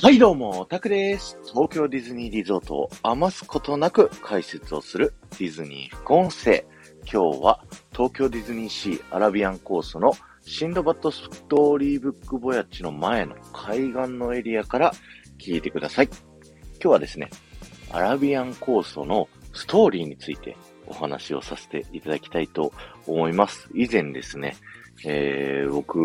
はいどうも、タクです。東京ディズニーリゾートを余すことなく解説をするディズニー副音声。今日は東京ディズニーシーアラビアンコースのシンドバッドストーリーブックボヤッチの前の海岸のエリアから聞いてください。今日はですね、アラビアンコースのストーリーについてお話をさせていただきたいと思います。以前ですね、えー、僕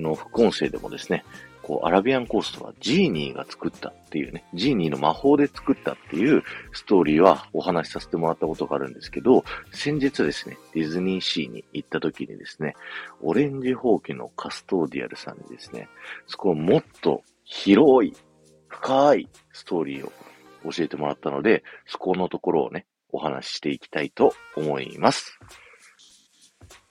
の副音声でもですね、こう、アラビアンコーストはジーニーが作ったっていうね、ジーニーの魔法で作ったっていうストーリーはお話しさせてもらったことがあるんですけど、先日ですね、ディズニーシーに行った時にですね、オレンジホウキのカストーディアルさんにですね、そこをもっと広い、深いストーリーを教えてもらったので、そこのところをね、お話ししていきたいと思います。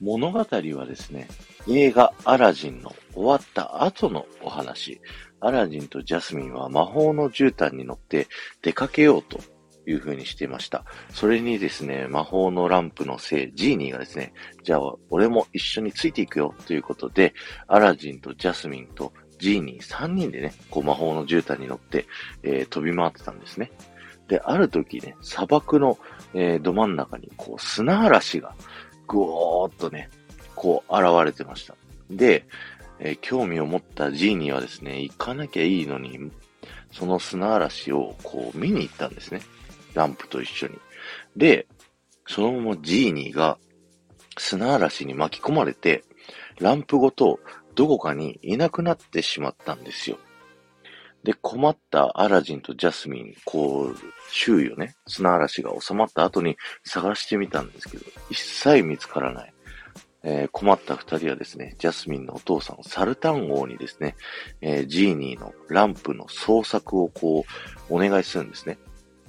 物語はですね、映画アラジンの終わった後のお話。アラジンとジャスミンは魔法の絨毯に乗って出かけようという風にしていました。それにですね、魔法のランプのせい、ジーニーがですね、じゃあ俺も一緒についていくよということで、アラジンとジャスミンとジーニー3人でね、こう魔法の絨毯に乗って、えー、飛び回ってたんですね。で、ある時ね、砂漠の、えー、ど真ん中にこう砂嵐がぐおーっとね、こう現れてました。で、えー、興味を持ったジーニーはですね、行かなきゃいいのに、その砂嵐をこう見に行ったんですね。ランプと一緒に。で、そのままジーニーが砂嵐に巻き込まれて、ランプごとどこかにいなくなってしまったんですよ。で、困ったアラジンとジャスミン、こう、周囲をね、砂嵐が収まった後に探してみたんですけど、一切見つからない。えー、困った二人はですね、ジャスミンのお父さん、サルタン王にですね、えー、ジーニーのランプの捜索をこう、お願いするんですね。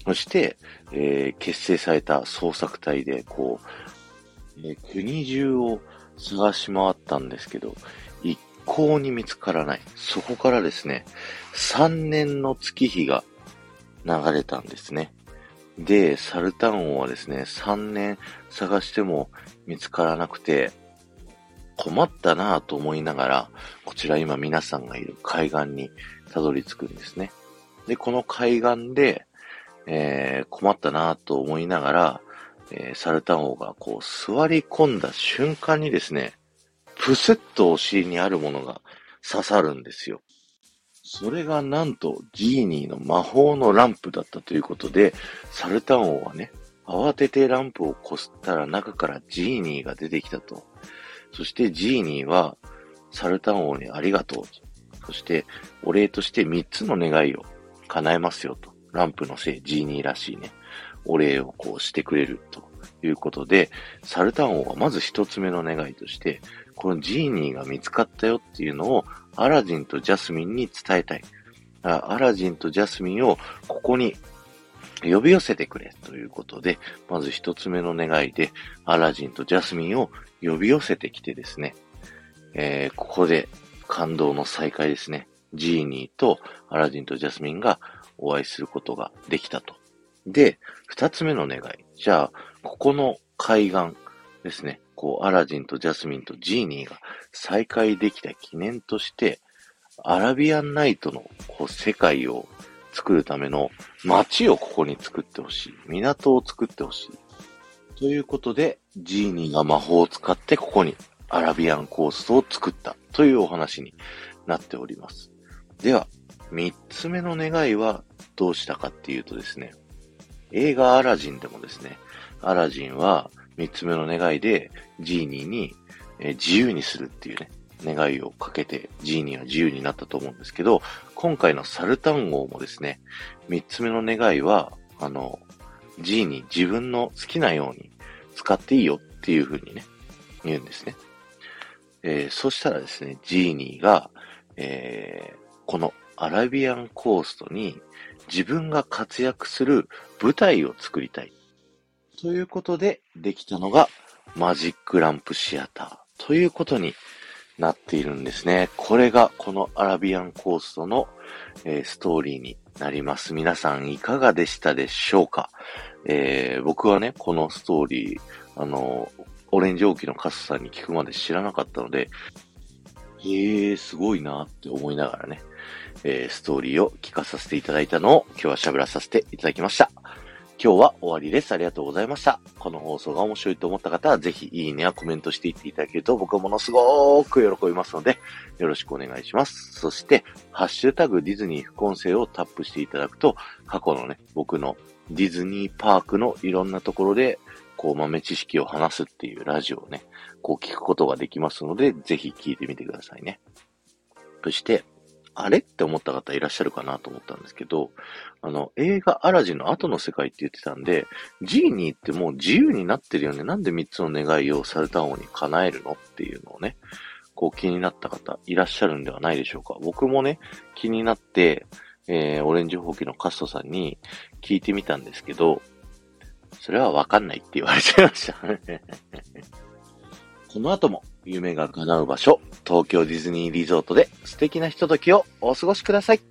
そして、えー、結成された捜索隊で、こう、え国中を探し回ったんですけど、向に見つからない。そこからですね、3年の月日が流れたんですね。で、サルタン王はですね、3年探しても見つからなくて、困ったなぁと思いながら、こちら今皆さんがいる海岸にたどり着くんですね。で、この海岸で、えー、困ったなぁと思いながら、えー、サルタン王がこう座り込んだ瞬間にですね、プセッとお尻にあるものが刺さるんですよ。それがなんとジーニーの魔法のランプだったということで、サルタン王はね、慌ててランプをこすったら中からジーニーが出てきたと。そしてジーニーはサルタン王にありがとうと。そしてお礼として3つの願いを叶えますよと。ランプのせい、ジーニーらしいね。お礼をこうしてくれるということで、サルタン王はまず1つ目の願いとして、このジーニーが見つかったよっていうのをアラジンとジャスミンに伝えたい。アラジンとジャスミンをここに呼び寄せてくれということで、まず一つ目の願いで、アラジンとジャスミンを呼び寄せてきてですね、えー、ここで感動の再会ですね。ジーニーとアラジンとジャスミンがお会いすることができたと。で、二つ目の願い。じゃあ、ここの海岸ですね。こう、アラジンとジャスミンとジーニーが再会できた記念として、アラビアンナイトのこう世界を作るための街をここに作ってほしい。港を作ってほしい。ということで、ジーニーが魔法を使ってここにアラビアンコースを作ったというお話になっております。では、三つ目の願いはどうしたかっていうとですね、映画アラジンでもですね、アラジンは三つ目の願いで、ジーニーに、え自由にするっていうね、願いをかけて、ジーニーは自由になったと思うんですけど、今回のサルタン号もですね、三つ目の願いは、あの、ジーニー自分の好きなように使っていいよっていう風にね、言うんですね。えー、そしたらですね、ジーニーが、えー、このアラビアンコーストに自分が活躍する舞台を作りたい。ということで、できたのがマジックランプシアターということになっているんですね。これがこのアラビアンコーストの、えー、ストーリーになります。皆さんいかがでしたでしょうか、えー、僕はね、このストーリー、あの、オレンジ王記のカスさんに聞くまで知らなかったので、えー、すごいなって思いながらね、えー、ストーリーを聞かさせていただいたのを今日は喋らさせていただきました。今日は終わりです。ありがとうございました。この放送が面白いと思った方は、ぜひいいねやコメントしていっていただけると僕はものすごく喜びますので、よろしくお願いします。そして、ハッシュタグディズニー副音声をタップしていただくと、過去のね、僕のディズニーパークのいろんなところで、こう豆知識を話すっていうラジオをね、こう聞くことができますので、ぜひ聞いてみてくださいね。そして、あれ？って思った方いらっしゃるかなと思ったんですけど、あの、映画アラジンの後の世界って言ってたんで、ジーニーってもう自由になってるよね。なんで3つの願いをサルタン王に叶えるのっていうのをね、こう気になった方いらっしゃるんではないでしょうか。僕もね、気になって、えー、オレンジホーキのカストさんに聞いてみたんですけど、それはわかんないって言われちゃいました この後も夢が叶う場所、東京ディズニーリゾートで素敵なひとときをお過ごしください。